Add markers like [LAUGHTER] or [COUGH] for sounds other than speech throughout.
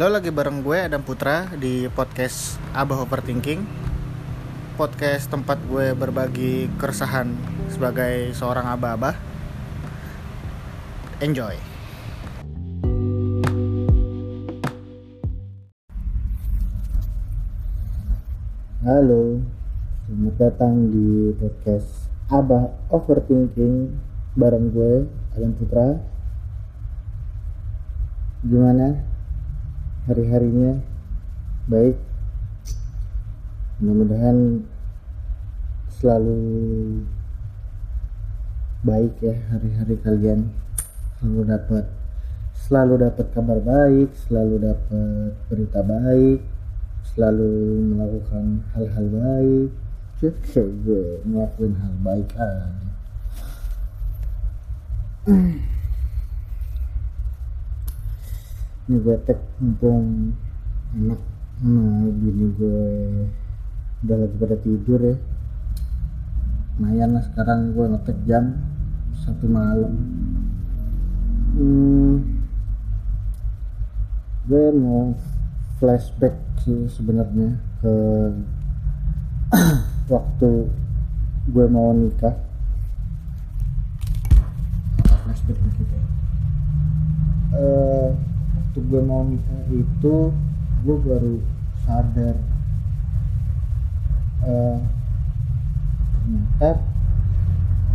Lo lagi bareng gue Adam Putra di podcast Abah Overthinking. Podcast tempat gue berbagi keresahan sebagai seorang abah-abah. Enjoy. Halo, selamat datang di podcast Abah Overthinking bareng gue Adam Putra. Gimana hari-harinya. Baik. Mudah-mudahan selalu baik ya hari-hari kalian. Selalu dapat selalu dapat kabar baik selalu dapat berita baik selalu melakukan hal-hal baik. Gue ngelakuin hal baik. Aja ini gue tek mumpung enak nah bini gue udah lagi pada tidur ya. Lumayan lah sekarang gue ngetek jam satu malam. Hmm, gue mau flashback sih sebenarnya ke [CLEARS THROAT] waktu gue mau nikah. Flashback dikit ya. Uh, waktu gue mau nikah itu gue baru sadar uh, ternyata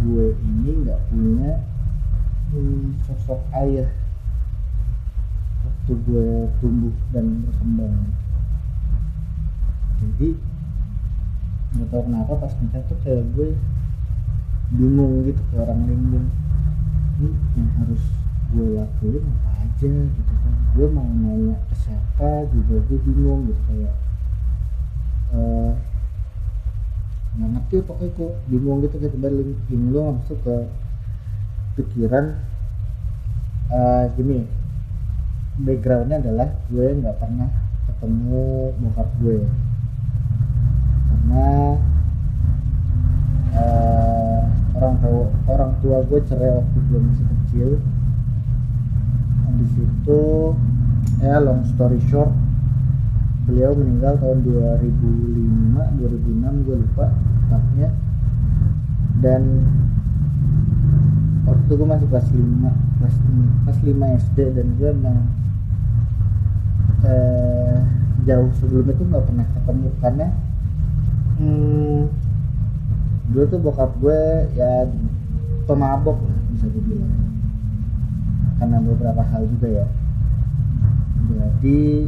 gue ini nggak punya hmm, sosok ayah waktu gue tumbuh dan berkembang. Jadi nggak tahu kenapa pas nikah tuh kayak gue bingung gitu kayak orang linglung ini yang harus gue lakuin apa aja gitu kan. Gue mau nanya ke siapa juga gue bingung gitu kayak uh, nggak ngerti pokoknya gue bingung gitu kayak tiba linglung masuk ke pikiran uh, gini. Backgroundnya adalah gue nggak pernah ketemu bokap gue. Karena uh, orang tua orang tua gue cerai waktu gue masih kecil di situ. Ya long story short beliau meninggal tahun 2005 2006 gue lupa tepatnya. Dan waktu gue masih kelas 5 kelas, kelas 5 SD dan gue emang eh, jauh sebelum itu nggak pernah ketemu. Karena hmm, dulu tuh bokap gue ya pemabok lah bisa dibilang karena beberapa hal juga ya. Jadi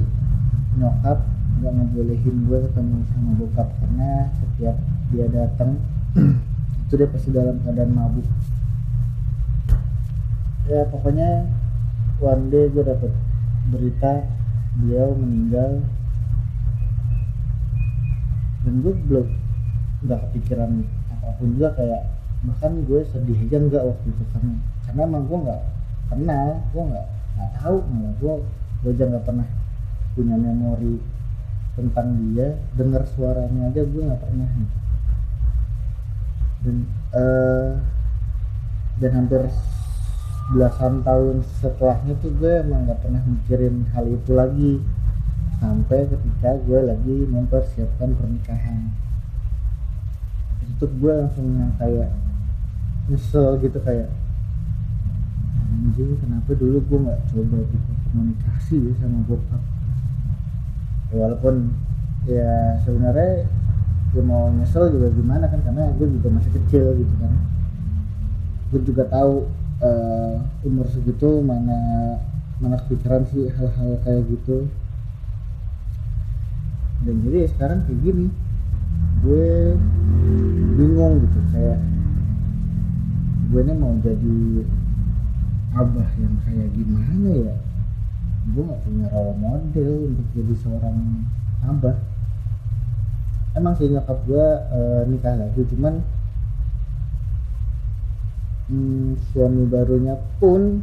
nyokap nggak ngebolehin gue ketemu sama bokap karena setiap dia datang [CLEARS THROAT] itu dia pasti dalam keadaan mabuk. Ya pokoknya one day gue dapet berita beliau meninggal. Dan gue belum nggak kepikiran apa pun juga kayak bahkan gue sedih aja nggak waktu itu karena karena emang gue nggak kenal gue nggak nggak tahu malah gue gue aja nggak pernah punya memori tentang dia dengar suaranya aja gue nggak pernah nih. Dan uh, dan hampir belasan tahun setelahnya tuh gue emang nggak pernah mikirin hal itu lagi. Sampai ketika gue lagi mempersiapkan pernikahan. Itu gue langsung yang kayak nyesel gitu kayak anjing kenapa dulu gue nggak coba gitu komunikasi ya sama bokap? Walaupun ya sebenarnya gue mau nyesel juga gimana kan karena gue juga masih kecil gitu kan. Gue juga tahu uh, umur segitu mana mana pikiran sih hal-hal kayak gitu. Dan jadi sekarang kayak gini gue bingung gitu kayak gue ini mau jadi abah yang kayak gimana ya? Gue gak punya role model untuk jadi seorang abah. Emang sih nyokap gue uh, nikah lagi cuman hmm, suami barunya pun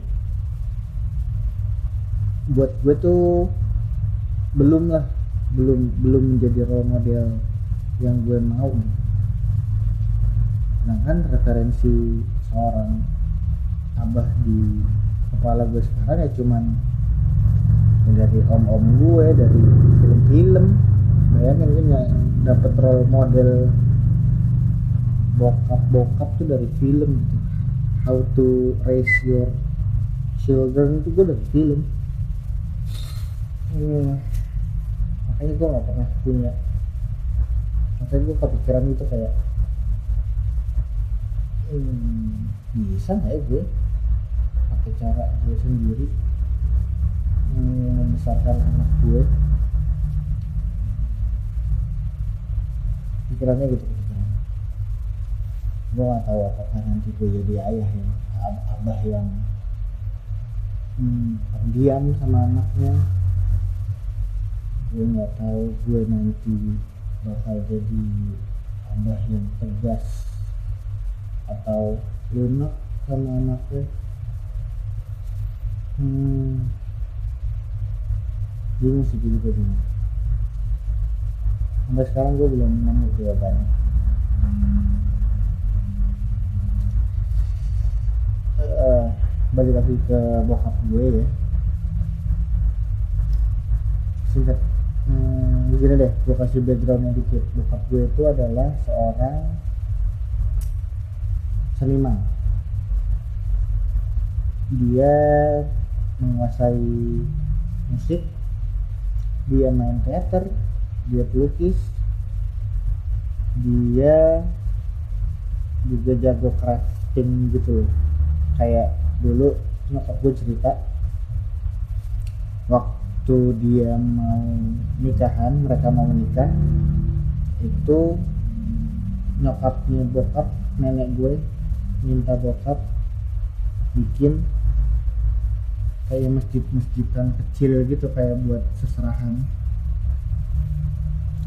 buat gue tuh belum lah belum belum menjadi role model yang gue mau. Nah kan referensi seorang abah di kepala gue sekarang ya cuman dari om-om gue dari film-film. Bayangin gue nggak dapet role model bokap-bokap tuh dari film gitu. How to raise your children itu gue dari film. Hmm, makanya gue gak pernah punya makanya gue kepikiran itu kayak hmm, bisa nggak ya gue pakai cara gue sendiri hmm, membesarkan anak gue. Pikirannya gitu gue gak tahu apakah nanti gue jadi ayah ya ab abah yang hmm, pendiam sama anaknya. Gue nggak tahu gue nanti bakal jadi abah yang tegas atau lunak sama anaknya hmm. Bingung sih juga bingung sampai sekarang gue belum nemu jawabannya uh, balik lagi ke bokap gue ya. Singkat. Hmm, begini deh gue kasih backgroundnya dikit. Bokap gue itu adalah seorang seniman. Dia menguasai musik dia main teater dia pelukis dia juga jago crafting gitu loh. Kayak dulu nyokap gue cerita waktu dia mau nikahan mereka mau menikah itu nyokapnya bokap nenek gue minta bokap bikin kayak masjid-masjidan kecil gitu kayak buat seserahan.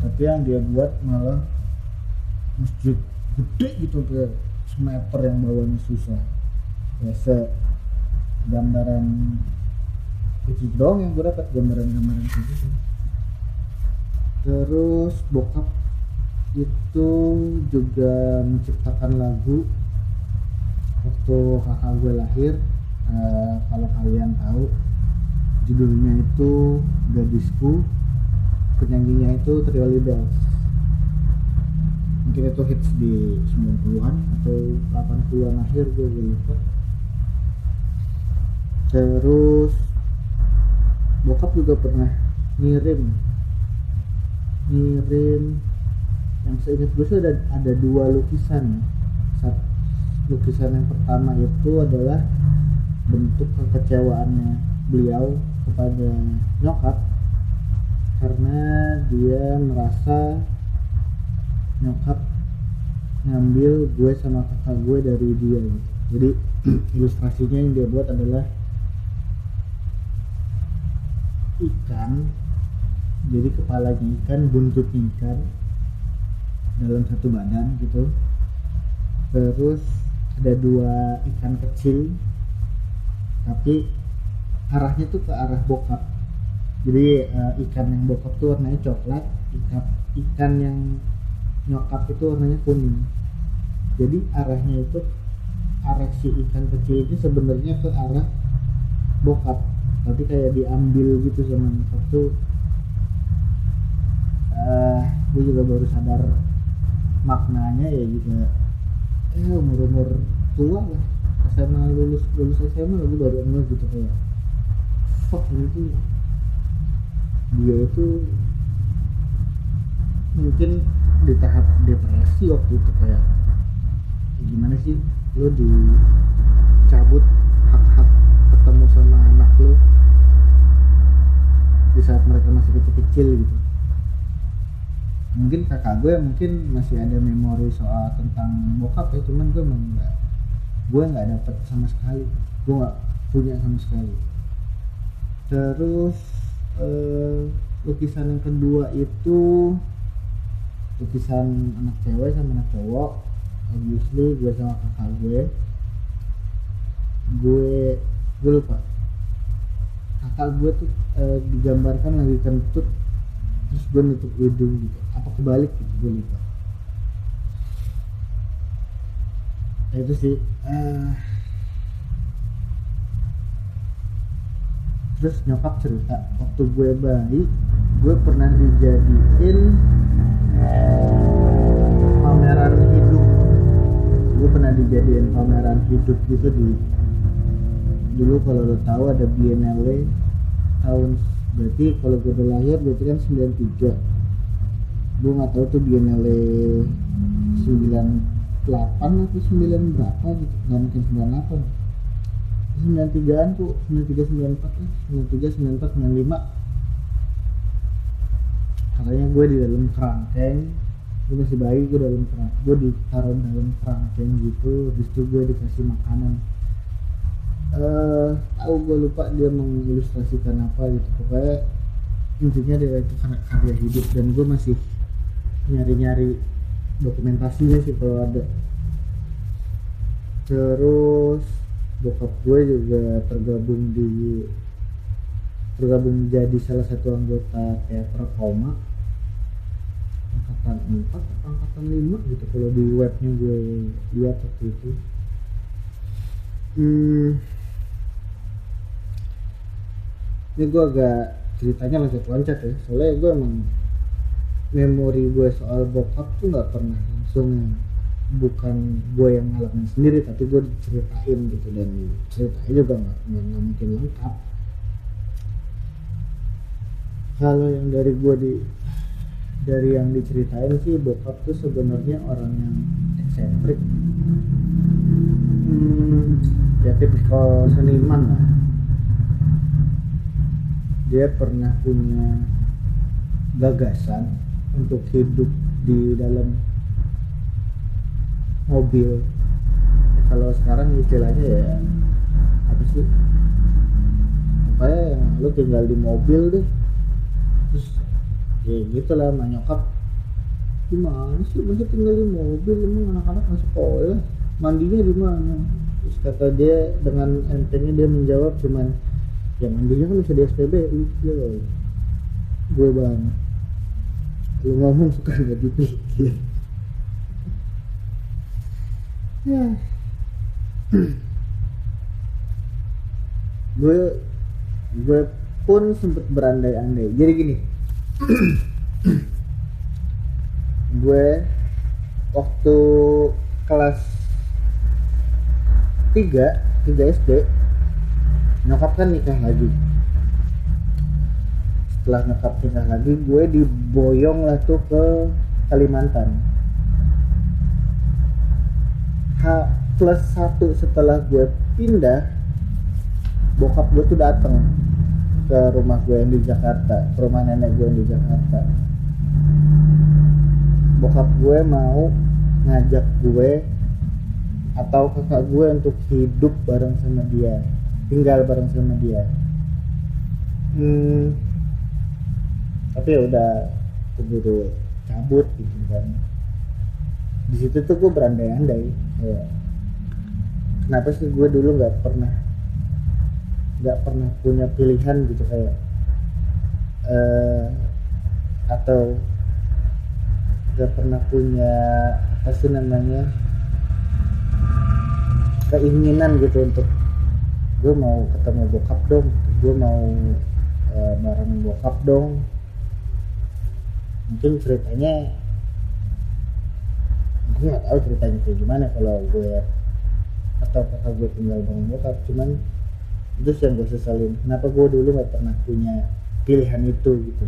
Tapi yang dia buat malah masjid gede gitu kayak semeter yang bawahnya susah. Ya se gambaran itu dong yang gue dapat gambaran-gambaran gitu. Terus bokap itu juga menciptakan lagu waktu kakak gue lahir uh, kalau kalian tahu judulnya itu gadisku penyanyinya itu Trio Bells mungkin itu hits di 90-an atau 80-an akhir gue lupa. Terus bokap juga pernah ngirim ngirim yang seingat gue sih ada ada dua lukisan. Satu, lukisan yang pertama itu adalah bentuk kekecewaannya beliau kepada nyokap karena dia merasa nyokap ngambil gue sama kakak gue dari dia gitu. jadi [CLEARS THROAT] ilustrasinya yang dia buat adalah ikan. Jadi kepalanya ikan buntutnya ikan dalam satu badan gitu. Terus ada dua ikan kecil tapi arahnya tuh ke arah bokap. Jadi uh, ikan yang bokap tuh warnanya coklat ikan ikan yang nyokap itu warnanya kuning. Jadi arahnya itu arah si ikan kecil itu sebenarnya ke arah bokap. Tapi kayak diambil gitu sama nyokap tuh uh, gue juga baru sadar maknanya ya juga eh umur umur tua lah SMA lulus lulus SMA lagi baru enggak gitu kayak fuck gitu dia itu mungkin di tahap depresi waktu itu kayak gimana sih lo dicabut hak-hak ketemu sama anak lo di saat mereka masih kecil-kecil gitu. Mungkin kakak gue mungkin masih ada memori soal tentang bokap ya cuman gue emang gak gue nggak dapet sama sekali. Gue nggak punya sama sekali. Terus uh, lukisan yang kedua itu lukisan anak cewek sama anak cowok. Obviously gue sama kakak gue gue gue lupa. Kakak gue tuh uh, digambarkan lagi kentut. Terus gue nutup hidung gitu. Apa kebalik gitu gue lupa itu sih. Uh, terus nyokap cerita waktu gue bayi gue pernah dijadiin pameran hidup. Gue pernah dijadiin pameran hidup gitu di dulu kalau lo tahu ada Biennale tahun berarti kalau gue udah lahir berarti kan 93 gue nggak tahu tuh Biennale 98 atau 9 berapa gitu nggak mungkin 98 93an tuh 93 94 lah 93 94 95 katanya gue di dalam kerangkeng gue masih bayi gue dalam kerangkeng gue ditaruh dalam kerangkeng gitu habis itu gue dikasih makanan. Eh tahu gue lupa dia mengilustrasikan apa gitu pokoknya intinya dia itu karya hidup dan gue masih nyari-nyari dokumentasinya sih kalau ada. Terus bokap gue juga tergabung di tergabung jadi salah satu anggota teater koma. Angkatan 4 atau angkatan 5 gitu kalau di webnya gue lihat waktu itu. Hmm, ini gue agak ceritanya loncat-loncat ya soalnya gue emang memori gue soal bokap tuh nggak pernah langsung bukan gue yang ngalamin sendiri tapi gue diceritain gitu. Dan ceritanya juga nggak nggak mungkin lengkap. Kalau yang dari gue di dari yang diceritain sih bokap tuh sebenarnya orang yang eksentrik. Hmm, ya tipikal seniman lah. Dia pernah punya gagasan untuk hidup di dalam mobil. Kalau sekarang istilahnya ya apa sih? Apa ya lu tinggal di mobil deh. Terus ya gitu lah nyokap. Gimana sih? Masa tinggal di mobil? Emang anak-anak nggak sekolah? Mandinya di mana? Terus kata dia dengan entengnya dia menjawab cuman ya mandinya kan bisa di SPBU ya gue banget lu ngomong suka nggak dipikir ya gue gue pun sempet berandai-andai. Jadi gini. [CLEARS THROAT] Gue waktu kelas 3 3 SD nyokap kan nikah lagi setelah nyokap nikah lagi gue diboyong lah tuh ke Kalimantan. H plus satu setelah gue pindah bokap gue tuh dateng ke rumah gue yang di Jakarta ke rumah nenek gue yang di Jakarta. Bokap gue mau ngajak gue atau kakak gue untuk hidup bareng sama dia tinggal bareng sama dia. Hmm, tapi ya udah keburu cabut gitu kan. Di situ tuh gue berandai-andai. Ya. kenapa sih gue dulu nggak pernah nggak pernah punya pilihan gitu kayak uh, atau nggak pernah punya apa sih namanya keinginan gitu untuk gue mau ketemu bokap dong gue mau uh, bareng bokap dong mungkin ceritanya gue gak tahu ceritanya kayak gimana kalau gue atau kakak gue tinggal bareng bokap cuman itu yang gue sesalin kenapa gue dulu gak pernah punya pilihan itu gitu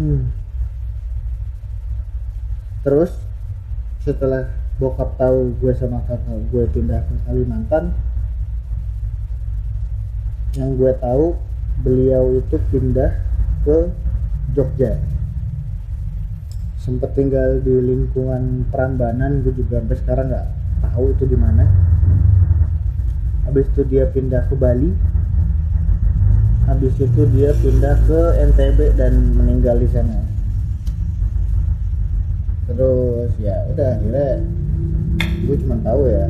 hmm. terus setelah bokap tahu gue sama kakak gue pindah ke Kalimantan yang gue tahu beliau itu pindah ke Jogja. Sempet tinggal di lingkungan Prambanan gue juga sampai sekarang nggak tahu itu di mana. Habis itu dia pindah ke Bali. Habis itu dia pindah ke NTB dan meninggal di sana. Terus ya udah akhirnya gue cuma tahu ya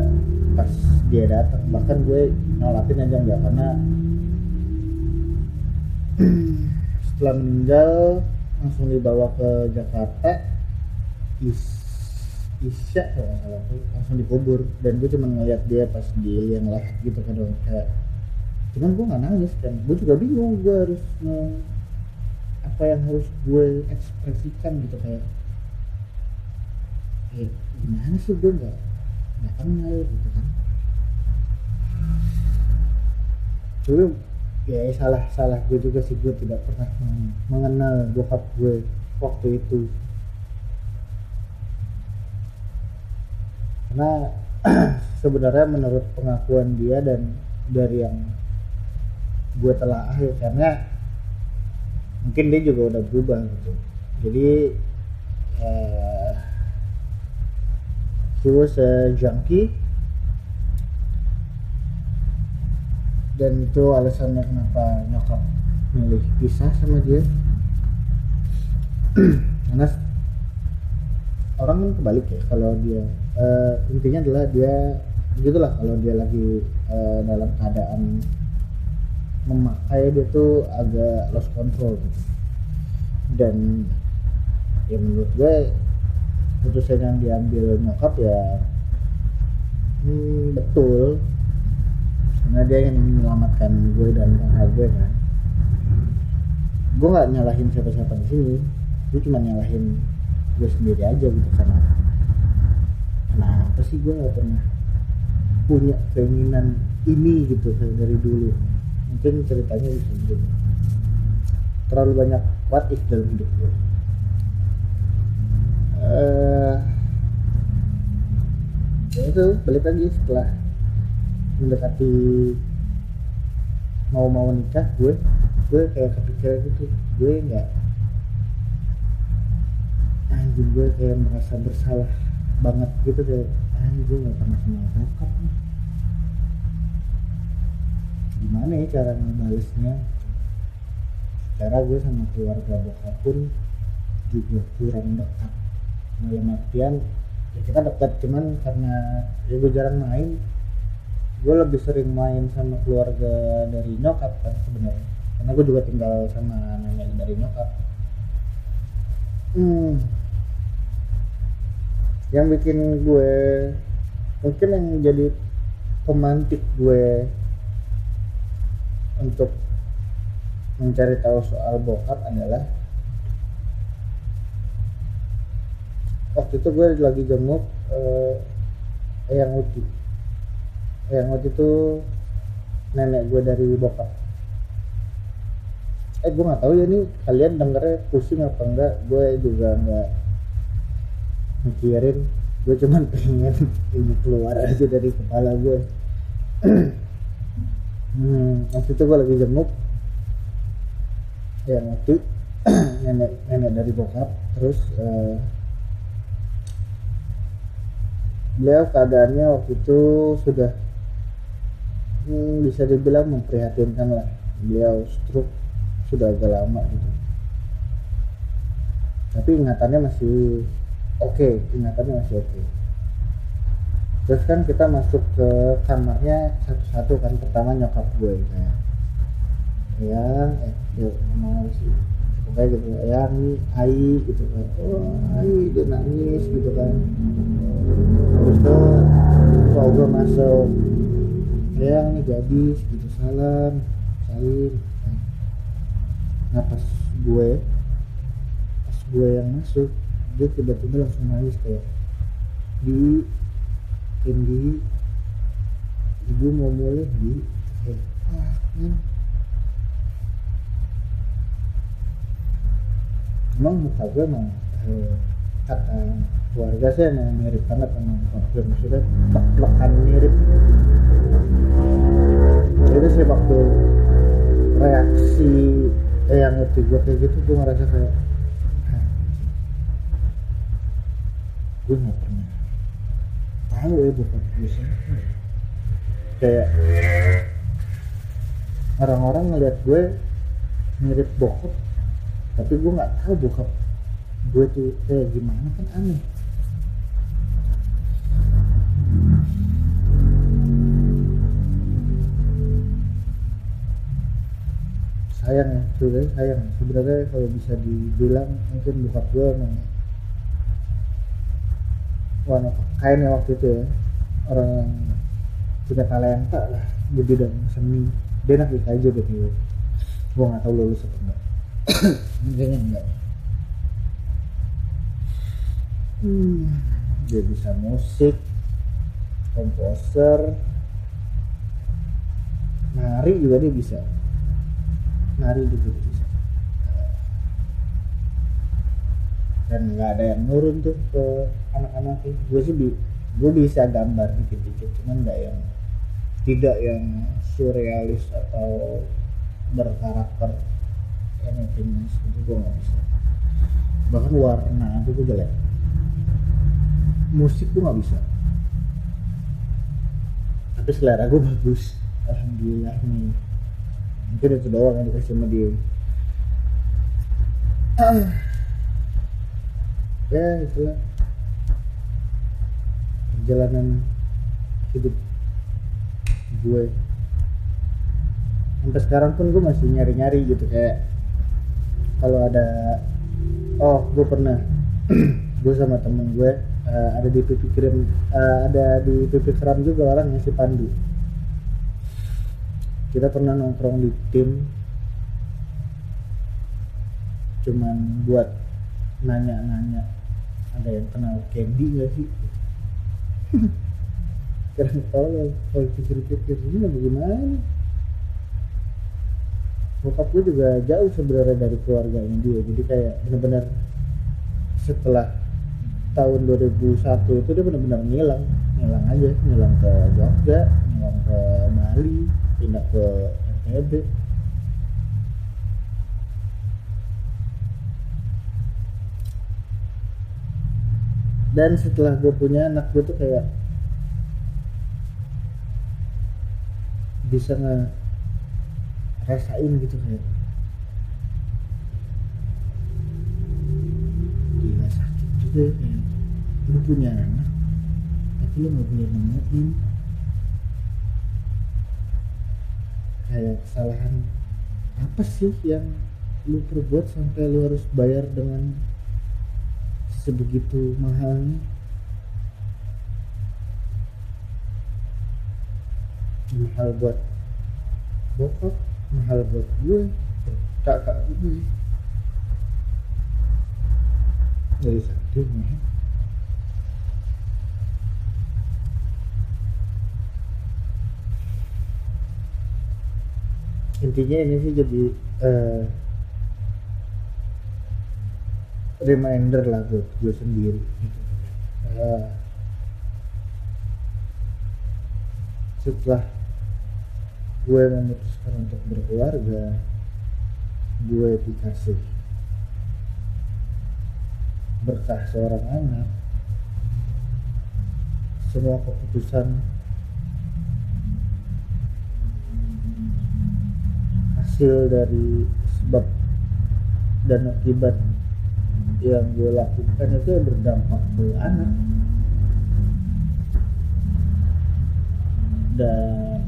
pas dia datang. Bahkan gue nolakin aja enggak karena setelah meninggal langsung dibawa ke Jakarta. Is Isya kalau nggak salah langsung dikubur. Dan gue cuma ngeliat dia pas di yang lahat gitu kan dong kayak cuman gue nggak nangis kan. Gue juga bingung gue harus nge- apa yang harus gue ekspresikan gitu kayak kayak gimana sih gue nggak nggak kenal gitu kan. Tapi ya salah salah gue juga sih gue tidak pernah meng- mengenal bokap gue waktu itu. Karena [CLEARS THROAT] sebenarnya menurut pengakuan dia dan dari yang gue telah ya karena mungkin dia juga udah berubah gitu. Jadi eh he was a junkie dan itu alasannya kenapa nyokap milih pisah sama dia. [CLEARS THROAT] Karena orang kan kebalik ya kalau dia eh, intinya adalah dia begitulah kalau dia lagi eh, dalam keadaan memakai dia tuh agak lost control gitu. Dan ya menurut gue putusan yang diambil nyokap ya hmm, betul karena dia ingin menyelamatkan gue dan kakak gue kan. Gue nggak nyalahin siapa-siapa di sini. Gue cuma nyalahin gue sendiri aja gitu karena kenapa sih gue nggak pernah punya keinginan ini gitu dari dulu. Mungkin ceritanya bisa gitu terlalu banyak what if dalam hidup gue. Ya itu balik lagi setelah mendekati mau mau nikah gue gue kayak kepikiran gitu gue nggak anjing gue kayak merasa bersalah banget gitu kayak anjing nggak pernah kenal bokap gimana ya cara ngebalesnya cara gue sama keluarga bokap pun juga kurang dekat. Dalam artian ya kita dekat cuman karena ya gue jarang main gue lebih sering main sama keluarga dari nyokap kan sebenarnya. Karena gue juga tinggal sama nenek dari nyokap. Hmm. yang bikin gue mungkin yang jadi pemantik gue untuk mencari tahu soal bokap adalah waktu itu gue lagi jenguk eh, Eyang Uti Eyang Uti itu nenek gue dari bokap. Eh gue nggak tahu ya nih kalian dengernya pusing apa enggak. Gue juga nggak mikirin. Gue cuman [LAUGHS] pengen ini keluar aja dari kepala gue [CLEARS THROAT] hmm, waktu itu gue lagi jenguk. Yang waktu [CLEARS THROAT] nenek nenek dari bokap. Terus eh, beliau keadaannya waktu itu sudah hmm, bisa dibilang memprihatinkan lah. Beliau stroke sudah agak lama gitu. Tapi ingatannya masih oke ingatannya masih oke. Terus kan kita masuk ke kamarnya satu-satu kan pertama nyokap gue kayak ya eh yuk apa sih kayak gitu ya Ai gitu kan. Oh Ai dia nangis gitu kan. Terus tuh kalau gue masuk ya ini gadis gitu salam salim. Nah pas gue pas gue yang masuk dia tiba-tiba langsung nangis kayak di Indi ibu mau mulai di. Ah kan. Emang muka gue emang eh, kata keluarga sih emang mirip banget sama gue maksudnya plek-plekan mirip itu sih waktu reaksi eh yang ngerti gue kayak gitu gue ngerasa kayak "Hah, gue nggak pernah tahu ya bokap gue ya." kayak orang-orang ngeliat gue mirip bokap tapi gue nggak tahu bokap gue tuh kayak gimana kan aneh sayang ya sebenarnya sayang. Sebenarnya kalau bisa dibilang mungkin bokap gue emang one of a kind ya waktu itu ya. Orang yang punya talenta lah di bidang seni. Dia anak IKJ BTW gue nggak tahu lulus atau enggak. [COUGHS] Kayaknya enggak. Hmm, dia bisa musik komposer nari juga dia bisa juga dia bisa dan nggak ada yang nurun tuh ke anak-anak gue sih bi gue bisa gambar dikit-dikit cuman nggak yang tidak yang surrealis atau berkarakter anything itu gue nggak bisa. Bahkan warna itu gue jelek. Musik gue nggak bisa. Tapi selera gue bagus. Alhamdulillah nih mungkin itu doang yang dikasih sama dia. Ya itulah perjalanan hidup gue. Sampai sekarang pun gue masih nyari-nyari gitu kayak kalau ada oh gue pernah [CLEARS THROAT] gue sama temen gue uh, ada di pipi kirim uh, ada di pipi keram juga orang yang si Pandu kita pernah nongkrong di tim. Cuman buat nanya-nanya ada yang kenal Candy gak sih? [LAUGHS] Sekarang tahu kalau pikir-pikir ini bagaimana. Bokap gue juga jauh sebenarnya dari keluarganya dia. Jadi kayak benar-benar setelah tahun 2001 itu dia benar-benar ngilang. Ngilang aja ngilang ke Jogja ngilang ke Bali pindah ke dan setelah gue punya anak gue tuh kayak bisa nge rasain gitu kayak gila sakit juga ya kayak lu punya anak tapi lu nggak boleh nemuin kayak kesalahan apa sih yang lu perbuat sampai lu harus bayar dengan sebegitu mahalnya? Mahal buat bokap mahal buat gue kakak gue. Dari sakit nih intinya ini sih jadi uh, reminder lah buat gue sendiri. Uh, setelah gue memutuskan untuk berkeluarga gue dikasih berkah seorang anak semua keputusan hasil dari sebab dan akibat yang gue lakukan itu berdampak ke anak. Dan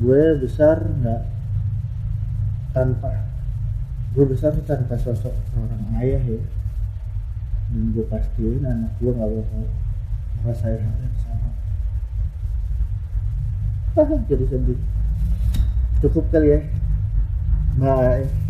gue besar nggak tanpa gue besar tanpa sosok seorang ayah ya. Dan gue pastiin anak gue nggak bakal sama jadi sedih. Cukup kali ya. Bye